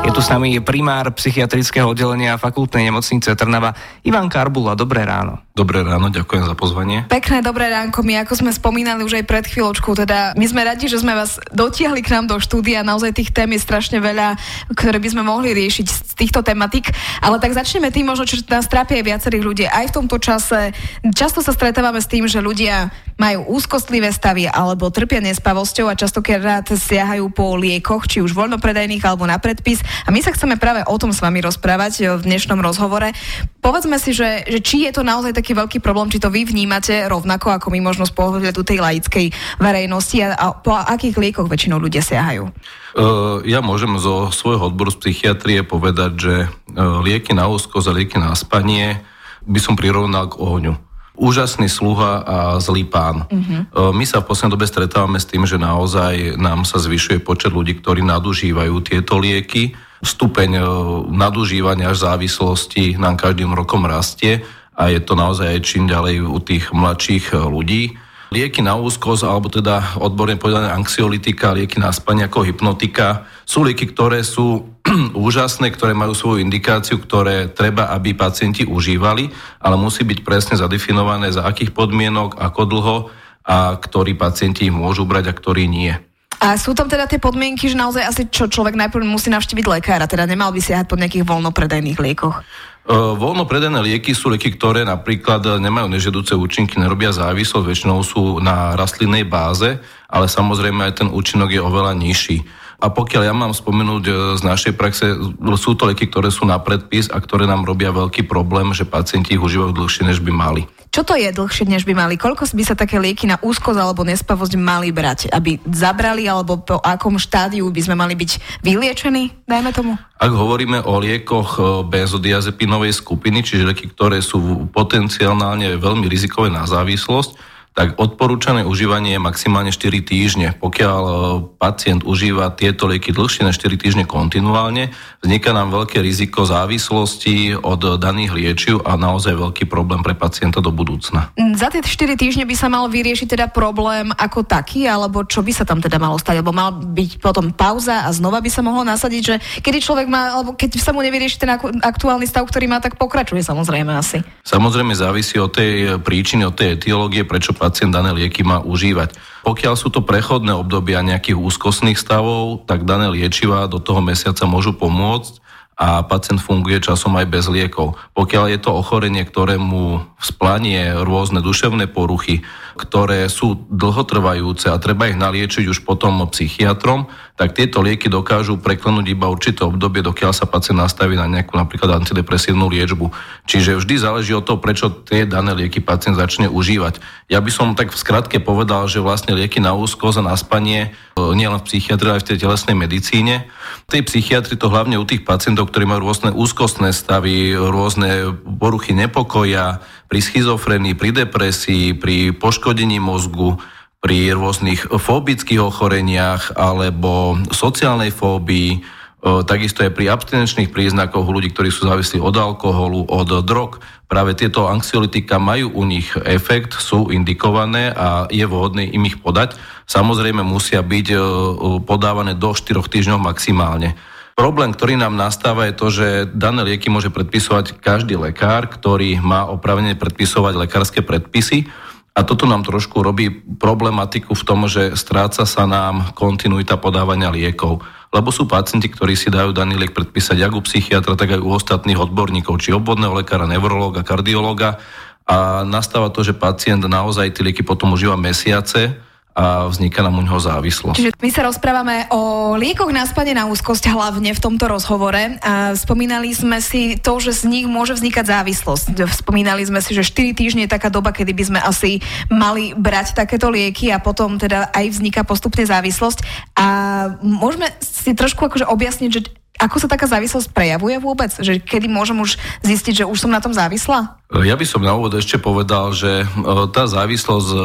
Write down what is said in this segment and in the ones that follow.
Je tu s nami primár psychiatrického oddelenia fakultnej nemocnice Trnava Ivan Karbula. Dobré ráno. Dobré ráno, ďakujem za pozvanie. Pekné dobré ránko. My, ako sme spomínali už aj pred chvíľočkou, teda my sme radi, že sme vás dotiahli k nám do štúdia. Naozaj tých tém je strašne veľa, ktoré by sme mohli riešiť z týchto tematik. Ale tak začneme tým možno, čo nás trápia aj viacerých ľudí. Aj v tomto čase často sa stretávame s tým, že ľudia majú úzkostlivé stavy alebo trpia nespavosťou a častokrát siahajú po liekoch, či už voľnopredajných alebo na predpis. A my sa chceme práve o tom s vami rozprávať v dnešnom rozhovore. Povedzme si, že, že či je to naozaj taký veľký problém, či to vy vnímate rovnako ako my možno z pohľadu tej laickej verejnosti a, a po akých liekoch väčšinou ľudia siahajú? Uh, ja môžem zo svojho odboru z psychiatrie povedať, že uh, lieky na úzkosť a lieky na spanie by som prirovnal k ohňu úžasný sluha a zlý pán. Uh-huh. My sa v poslednej dobe stretávame s tým, že naozaj nám sa zvyšuje počet ľudí, ktorí nadužívajú tieto lieky. Stupeň e, nadužívania až závislosti nám každým rokom rastie a je to naozaj aj čím ďalej u tých mladších e, ľudí. Lieky na úzkosť, alebo teda odborne povedané anxiolitika, lieky na spanie ako hypnotika, sú lieky, ktoré sú úžasné, ktoré majú svoju indikáciu, ktoré treba, aby pacienti užívali, ale musí byť presne zadefinované, za akých podmienok, ako dlho a ktorí pacienti ich môžu brať a ktorí nie. A sú tam teda tie podmienky, že naozaj asi čo človek najprv musí navštíviť lekára, teda nemal by siahať po nejakých voľnopredajných liekoch? E, voľno predané lieky sú lieky, ktoré napríklad nemajú nežedúce účinky, nerobia závislosť, väčšinou sú na rastlinnej báze, ale samozrejme aj ten účinok je oveľa nižší. A pokiaľ ja mám spomenúť e, z našej praxe, sú to lieky, ktoré sú na predpis a ktoré nám robia veľký problém, že pacienti ich užívajú dlhšie, než by mali. Čo to je dlhšie, než by mali? Koľko by sa také lieky na úzkosť alebo nespavosť mali brať? Aby zabrali, alebo po akom štádiu by sme mali byť vyliečení, dajme tomu? Ak hovoríme o liekoch e, benzodiazepinovej skupiny, čiže lieky, ktoré sú potenciálne veľmi rizikové na závislosť, tak odporúčané užívanie je maximálne 4 týždne. Pokiaľ e, pacient užíva tieto lieky dlhšie na 4 týždne kontinuálne, vzniká nám veľké riziko závislosti od daných liečiv a naozaj veľký problém pre pacienta do budúcna. Mm, za tie 4 týždne by sa mal vyriešiť teda problém ako taký, alebo čo by sa tam teda malo stať? Alebo mal byť potom pauza a znova by sa mohlo nasadiť, že kedy človek má, alebo keď sa mu nevyrieši ten aktuálny stav, ktorý má, tak pokračuje samozrejme asi. Samozrejme závisí od tej príčiny, od tej etiológie, prečo pacient dané lieky má užívať. Pokiaľ sú to prechodné obdobia nejakých úzkostných stavov, tak dané liečiva do toho mesiaca môžu pomôcť a pacient funguje časom aj bez liekov. Pokiaľ je to ochorenie, ktorému splanie rôzne duševné poruchy, ktoré sú dlhotrvajúce a treba ich naliečiť už potom psychiatrom, tak tieto lieky dokážu preklenúť iba určité obdobie, dokiaľ sa pacient nastaví na nejakú napríklad antidepresívnu liečbu. Čiže vždy záleží od toho, prečo tie dané lieky pacient začne užívať. Ja by som tak v skratke povedal, že vlastne lieky na úzkosť a na spanie e, nielen v psychiatrii, ale aj v tej telesnej medicíne. V tej psychiatrii to hlavne u tých pacientov, ktorí majú rôzne úzkostné stavy, rôzne poruchy nepokoja, pri schizofrenii, pri depresii, pri poškodení mozgu, pri rôznych fóbických ochoreniach alebo sociálnej fóbii, takisto aj pri abstinenčných príznakoch ľudí, ktorí sú závislí od alkoholu, od drog. Práve tieto anxiolitika majú u nich efekt, sú indikované a je vhodné im ich podať. Samozrejme musia byť podávané do 4 týždňov maximálne. Problém, ktorý nám nastáva, je to, že dané lieky môže predpisovať každý lekár, ktorý má opravene predpisovať lekárske predpisy a toto nám trošku robí problematiku v tom, že stráca sa nám kontinuita podávania liekov. Lebo sú pacienti, ktorí si dajú daný liek predpísať jak u psychiatra, tak aj u ostatných odborníkov, či obvodného lekára, neurológa, kardiológa. A nastáva to, že pacient naozaj tie lieky potom užíva mesiace, a vzniká nám u neho závislosť. Čiže my sa rozprávame o liekoch na spanie na úzkosť hlavne v tomto rozhovore a spomínali sme si to, že z nich môže vznikať závislosť. Spomínali sme si, že 4 týždne je taká doba, kedy by sme asi mali brať takéto lieky a potom teda aj vzniká postupne závislosť. A môžeme si trošku akože objasniť, že ako sa taká závislosť prejavuje vôbec? Že kedy môžem už zistiť, že už som na tom závislá? Ja by som na úvod ešte povedal, že e, tá závislosť e,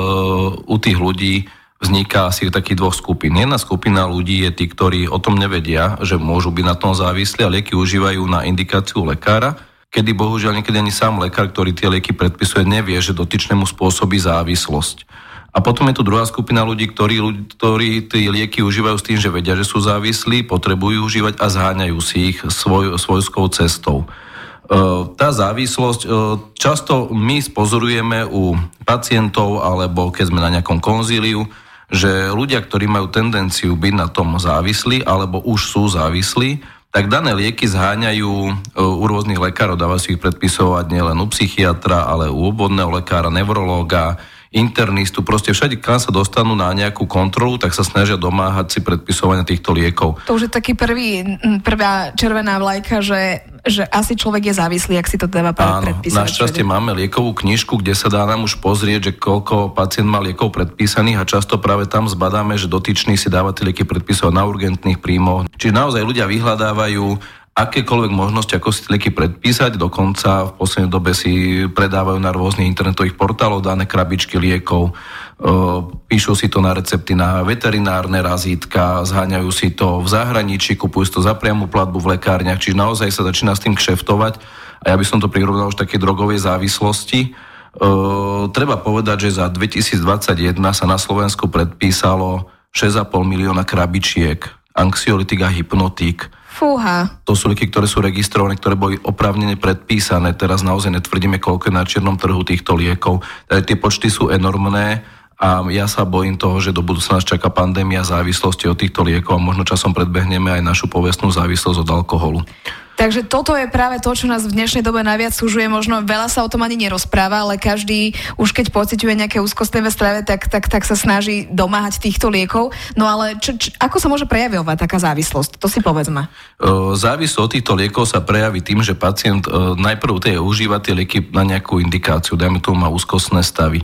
u tých ľudí vzniká asi takých dvoch skupín. Jedna skupina ľudí je tí, ktorí o tom nevedia, že môžu byť na tom závislí a lieky užívajú na indikáciu lekára. kedy bohužiaľ niekedy ani sám lekár, ktorý tie lieky predpisuje, nevie, že dotyčnému spôsobí závislosť. A potom je tu druhá skupina ľudí, ktorí, ktorí tie lieky užívajú s tým, že vedia, že sú závislí, potrebujú užívať a zháňajú si ich svoj, svojskou cestou. E, tá závislosť, e, často my spozorujeme u pacientov alebo keď sme na nejakom konzíliu, že ľudia, ktorí majú tendenciu byť na tom závislí alebo už sú závislí, tak dané lieky zháňajú e, u rôznych lekárov, dávajú si ich predpisovať nielen u psychiatra, ale u obvodného lekára, neurológa, internistu, proste všade, kam sa dostanú na nejakú kontrolu, tak sa snažia domáhať si predpisovania týchto liekov. To už je taký prvý, prvá červená vlajka, že, že asi človek je závislý, ak si to dáva predpísať. Našťastie máme liekovú knižku, kde sa dá nám už pozrieť, že koľko pacient má liekov predpísaných a často práve tam zbadáme, že dotyčný si dáva tie lieky predpisovať na urgentných príjmoch. Čiže naozaj ľudia vyhľadávajú akékoľvek možnosti, ako si lieky predpísať. Dokonca v poslednej dobe si predávajú na rôznych internetových portáloch dané krabičky liekov. Píšu si to na recepty na veterinárne razítka, zháňajú si to v zahraničí, kupujú to za priamu platbu v lekárniach, čiže naozaj sa začína s tým kšeftovať. A ja by som to prirovnal už také drogovej závislosti. Uh, treba povedať, že za 2021 sa na Slovensku predpísalo 6,5 milióna krabičiek anxiolitik a hypnotik Fúha. To sú lieky, ktoré sú registrované, ktoré boli oprávnene predpísané. Teraz naozaj netvrdíme, koľko je na čiernom trhu týchto liekov. Takže tie počty sú enormné a ja sa bojím toho, že do budúcna nás čaká pandémia závislosti od týchto liekov a možno časom predbehneme aj našu povestnú závislosť od alkoholu. Takže toto je práve to, čo nás v dnešnej dobe najviac súžuje. Možno veľa sa o tom ani nerozpráva, ale každý už keď pociťuje nejaké úzkostné v strave, tak, tak, tak sa snaží domáhať týchto liekov. No ale čo, čo, ako sa môže prejavovať taká závislosť? To si povedzme. Závislosť od týchto liekov sa prejaví tým, že pacient najprv tie užíva tie lieky na nejakú indikáciu, dajme tomu má úzkostné stavy.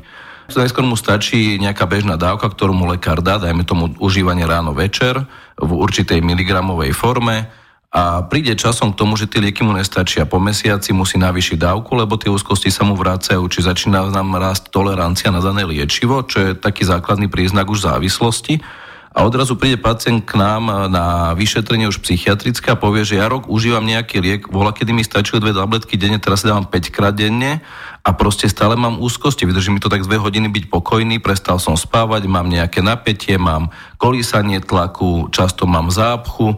Najskôr mu stačí nejaká bežná dávka, ktorú mu lekár dá, dajme tomu užívanie ráno večer v určitej miligramovej forme a príde časom k tomu, že tie lieky mu nestačia. Po mesiaci musí navýšiť dávku, lebo tie úzkosti sa mu vrácajú, či začína nám rásť tolerancia na dané liečivo, čo je taký základný príznak už závislosti. A odrazu príde pacient k nám na vyšetrenie už psychiatrické a povie, že ja rok užívam nejaký liek, vola, kedy mi stačili dve tabletky denne, teraz si dávam 5 krát denne a proste stále mám úzkosti. Vydrží mi to tak dve hodiny byť pokojný, prestal som spávať, mám nejaké napätie, mám kolísanie tlaku, často mám zápchu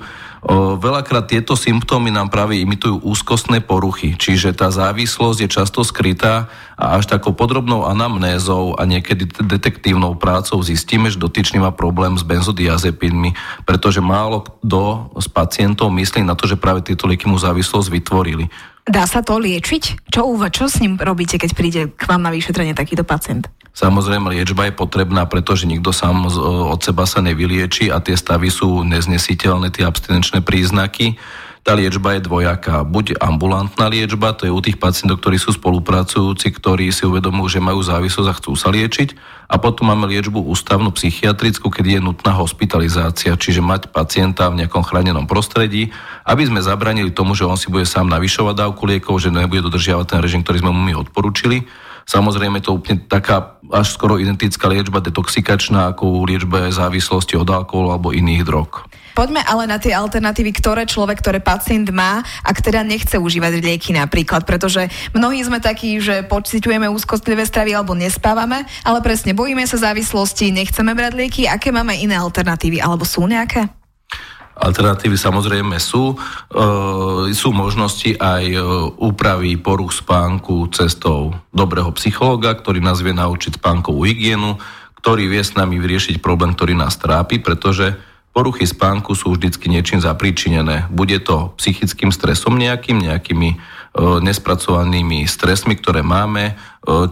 Veľakrát tieto symptómy nám práve imitujú úzkostné poruchy, čiže tá závislosť je často skrytá a až takou podrobnou anamnézou a niekedy detektívnou prácou zistíme, že dotyčný má problém s benzodiazepinmi, pretože málo kto z pacientov myslí na to, že práve tieto lieky mu závislosť vytvorili. Dá sa to liečiť? Čo, čo s ním robíte, keď príde k vám na vyšetrenie takýto pacient? Samozrejme, liečba je potrebná, pretože nikto sám od seba sa nevylieči a tie stavy sú neznesiteľné, tie abstinenčné príznaky. Tá liečba je dvojaká. Buď ambulantná liečba, to je u tých pacientov, ktorí sú spolupracujúci, ktorí si uvedomujú, že majú závislosť a chcú sa liečiť. A potom máme liečbu ústavnú psychiatrickú, keď je nutná hospitalizácia, čiže mať pacienta v nejakom chránenom prostredí, aby sme zabranili tomu, že on si bude sám navyšovať dávku liekov, že nebude dodržiavať ten režim, ktorý sme mu my odporúčili Samozrejme to úplne taká až skoro identická liečba detoxikačná ako u liečbe závislosti od alkoholu alebo iných drog. Poďme ale na tie alternatívy, ktoré človek, ktoré pacient má, ak teda nechce užívať lieky napríklad, pretože mnohí sme takí, že pociťujeme úzkostlivé stravy alebo nespávame, ale presne bojíme sa závislosti, nechceme brať lieky, aké máme iné alternatívy, alebo sú nejaké? Alternatívy samozrejme sú. E, sú možnosti aj e, úpravy poruch spánku cestou dobrého psychologa, ktorý nás vie naučiť spánkovú hygienu, ktorý vie s nami vyriešiť problém, ktorý nás trápi, pretože poruchy spánku sú vždycky niečím zapríčinené. Bude to psychickým stresom nejakým, nejakými e, nespracovanými stresmi, ktoré máme, e,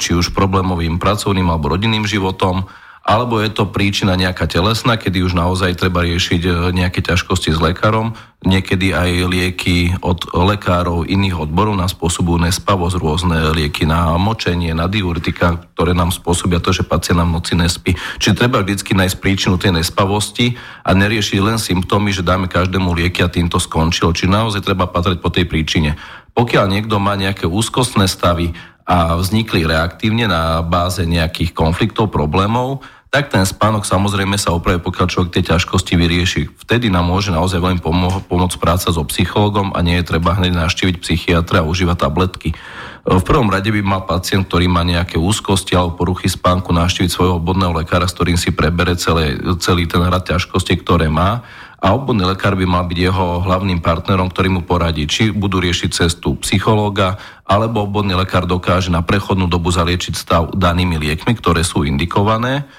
či už problémovým pracovným alebo rodinným životom, alebo je to príčina nejaká telesná, kedy už naozaj treba riešiť e, nejaké ťažkosti s lekárom. Niekedy aj lieky od lekárov iných odborov nám spôsobujú nespavosť, rôzne lieky na močenie, na diurtika, ktoré nám spôsobia to, že pacient nám noci nespí. Čiže treba vždycky nájsť príčinu tej nespavosti a neriešiť len symptómy, že dáme každému lieky a týmto skončilo. Čiže naozaj treba patrať po tej príčine. Pokiaľ niekto má nejaké úzkostné stavy, a vznikli reaktívne na báze nejakých konfliktov, problémov, tak ten spánok samozrejme sa opraví, pokiaľ človek tie ťažkosti vyrieši. Vtedy nám môže naozaj veľmi pomo- pomôcť práca so psychologom a nie je treba hneď naštíviť psychiatra a užívať tabletky. V prvom rade by mal pacient, ktorý má nejaké úzkosti alebo poruchy spánku, naštíviť svojho obvodného lekára, s ktorým si prebere celé, celý ten rad ťažkosti, ktoré má a obvodný lekár by mal byť jeho hlavným partnerom, ktorý mu poradí, či budú riešiť cestu psychológa, alebo obvodný lekár dokáže na prechodnú dobu zaliečiť stav danými liekmi, ktoré sú indikované.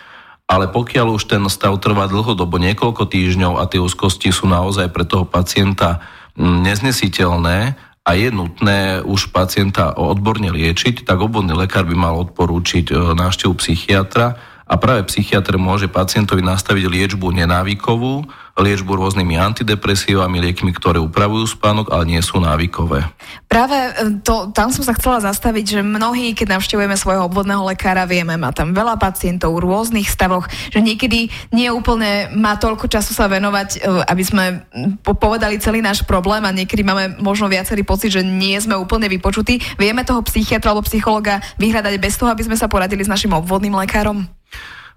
Ale pokiaľ už ten stav trvá dlhodobo, niekoľko týždňov a tie úzkosti sú naozaj pre toho pacienta mm, neznesiteľné a je nutné už pacienta odborne liečiť, tak obvodný lekár by mal odporúčiť e, návštevu psychiatra, a práve psychiatr môže pacientovi nastaviť liečbu nenávykovú, liečbu rôznymi antidepresívami, liekmi, ktoré upravujú spánok, ale nie sú návykové. Práve e, to, tam som sa chcela zastaviť, že mnohí, keď navštevujeme svojho obvodného lekára, vieme, má tam veľa pacientov v rôznych stavoch, že niekedy nie úplne má toľko času sa venovať, e, aby sme povedali celý náš problém a niekedy máme možno viacerý pocit, že nie sme úplne vypočutí. Vieme toho psychiatra alebo psychologa vyhľadať bez toho, aby sme sa poradili s našim obvodným lekárom?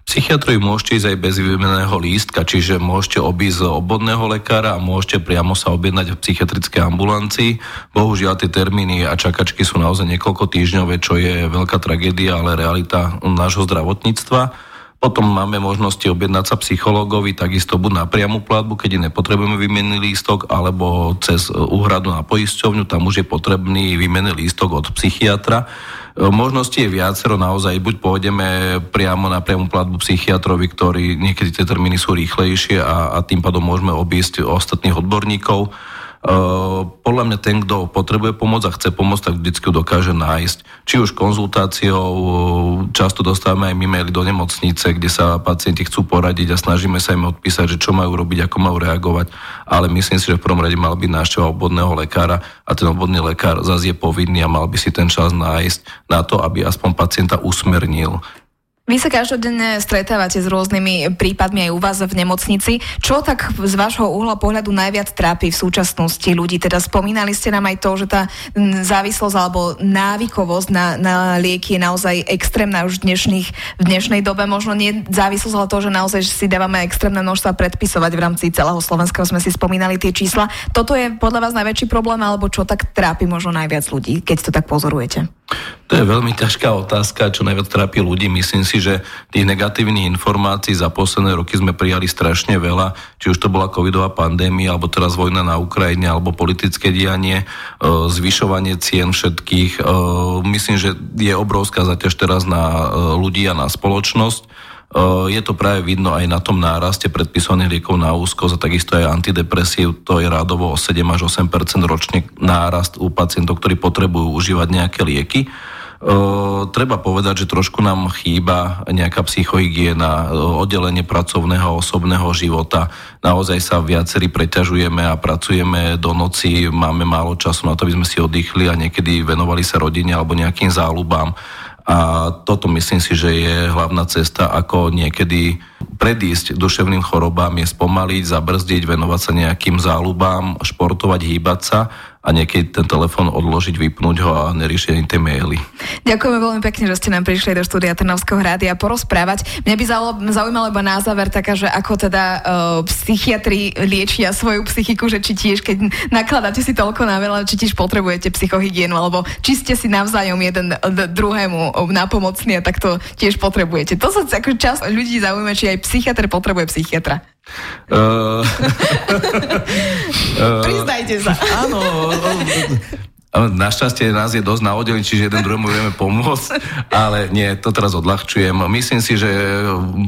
Psychiatrovi môžete ísť aj bez vymeného lístka, čiže môžete obísť obvodného lekára a môžete priamo sa objednať v psychiatrickej ambulancii. Bohužiaľ tie termíny a čakačky sú naozaj niekoľko týždňové, čo je veľká tragédia, ale realita nášho zdravotníctva. Potom máme možnosti objednať sa psychológovi, takisto buď na priamu platbu, keď nepotrebujeme výmenný lístok, alebo cez úhradu na poisťovňu, tam už je potrebný výmenný lístok od psychiatra. E, možnosti je viacero, naozaj buď pôjdeme priamo na priamu platbu psychiatrovi, ktorý niekedy tie termíny sú rýchlejšie a, a tým pádom môžeme obísť ostatných odborníkov. Uh, podľa mňa ten, kto potrebuje pomoc a chce pomôcť, tak vždycky ju dokáže nájsť. Či už konzultáciou, často dostávame aj maily do nemocnice, kde sa pacienti chcú poradiť a snažíme sa im odpísať, že čo majú robiť, ako majú reagovať. Ale myslím si, že v prvom rade mal byť návšteva obvodného lekára a ten obvodný lekár zase je povinný a mal by si ten čas nájsť na to, aby aspoň pacienta usmernil vy sa každodenne stretávate s rôznymi prípadmi aj u vás v nemocnici. Čo tak z vášho uhla pohľadu najviac trápi v súčasnosti ľudí? Teda spomínali ste nám aj to, že tá závislosť alebo návykovosť na, na lieky je naozaj extrémna už v, dnešných, v dnešnej dobe. Možno nie závislosť, ale to, že naozaj si dávame extrémne množstva predpisovať v rámci celého Slovenska. Sme si spomínali tie čísla. Toto je podľa vás najväčší problém, alebo čo tak trápi možno najviac ľudí, keď to tak pozorujete? To je veľmi ťažká otázka, čo najviac trápi ľudí. Myslím si, že tých negatívnych informácií za posledné roky sme prijali strašne veľa, či už to bola covidová pandémia, alebo teraz vojna na Ukrajine, alebo politické dianie, e, zvyšovanie cien všetkých. E, myslím, že je obrovská zaťaž teraz na e, ľudí a na spoločnosť. Je to práve vidno aj na tom náraste predpisovaných liekov na úzkosť a takisto aj antidepresív. To je rádovo o 7 až 8 ročne nárast u pacientov, ktorí potrebujú užívať nejaké lieky. Treba povedať, že trošku nám chýba nejaká psychohygiena, oddelenie pracovného a osobného života. Naozaj sa viacerí preťažujeme a pracujeme do noci, máme málo času na to, aby sme si oddychli a niekedy venovali sa rodine alebo nejakým záľubám. A toto myslím si, že je hlavná cesta, ako niekedy predísť duševným chorobám, je spomaliť, zabrzdiť, venovať sa nejakým záľubám, športovať, hýbať sa a niekedy ten telefon odložiť, vypnúť ho a neriešiť ani tie maily. Ďakujeme veľmi pekne, že ste nám prišli do štúdia Trnavského rádia porozprávať. Mňa by zaujímalo iba na záver taká, že ako teda uh, psychiatri liečia svoju psychiku, že či tiež, keď nakladáte si toľko na veľa, či tiež potrebujete psychohygienu, alebo či ste si navzájom jeden druhému napomocní a tak to tiež potrebujete. To sa ako čas ľudí zaujíma, či aj psychiatr potrebuje psychiatra. Uh, Priznajte sa. Áno. Našťastie nás je dosť na oddelení, čiže jeden druhému vieme pomôcť, ale nie, to teraz odľahčujem. Myslím si, že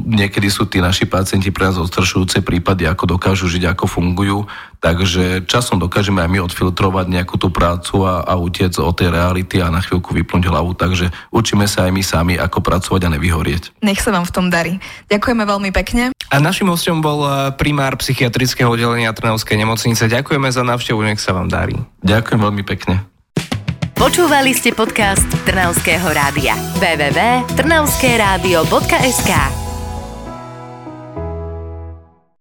niekedy sú tí naši pacienti pre nás odstrašujúce prípady, ako dokážu žiť, ako fungujú, takže časom dokážeme aj my odfiltrovať nejakú tú prácu a, a utiec od tej reality a na chvíľku vypnúť hlavu, takže učíme sa aj my sami, ako pracovať a nevyhorieť. Nech sa vám v tom darí. Ďakujeme veľmi pekne. A našim hostom bol eh, primár psychiatrického oddelenia Trnavskej nemocnice. Ďakujeme za návštevu, nech sa vám darí. Ďakujem veľmi pekne. Počúvali ste podcast Trnavského rádia. www.trnavskeradio.sk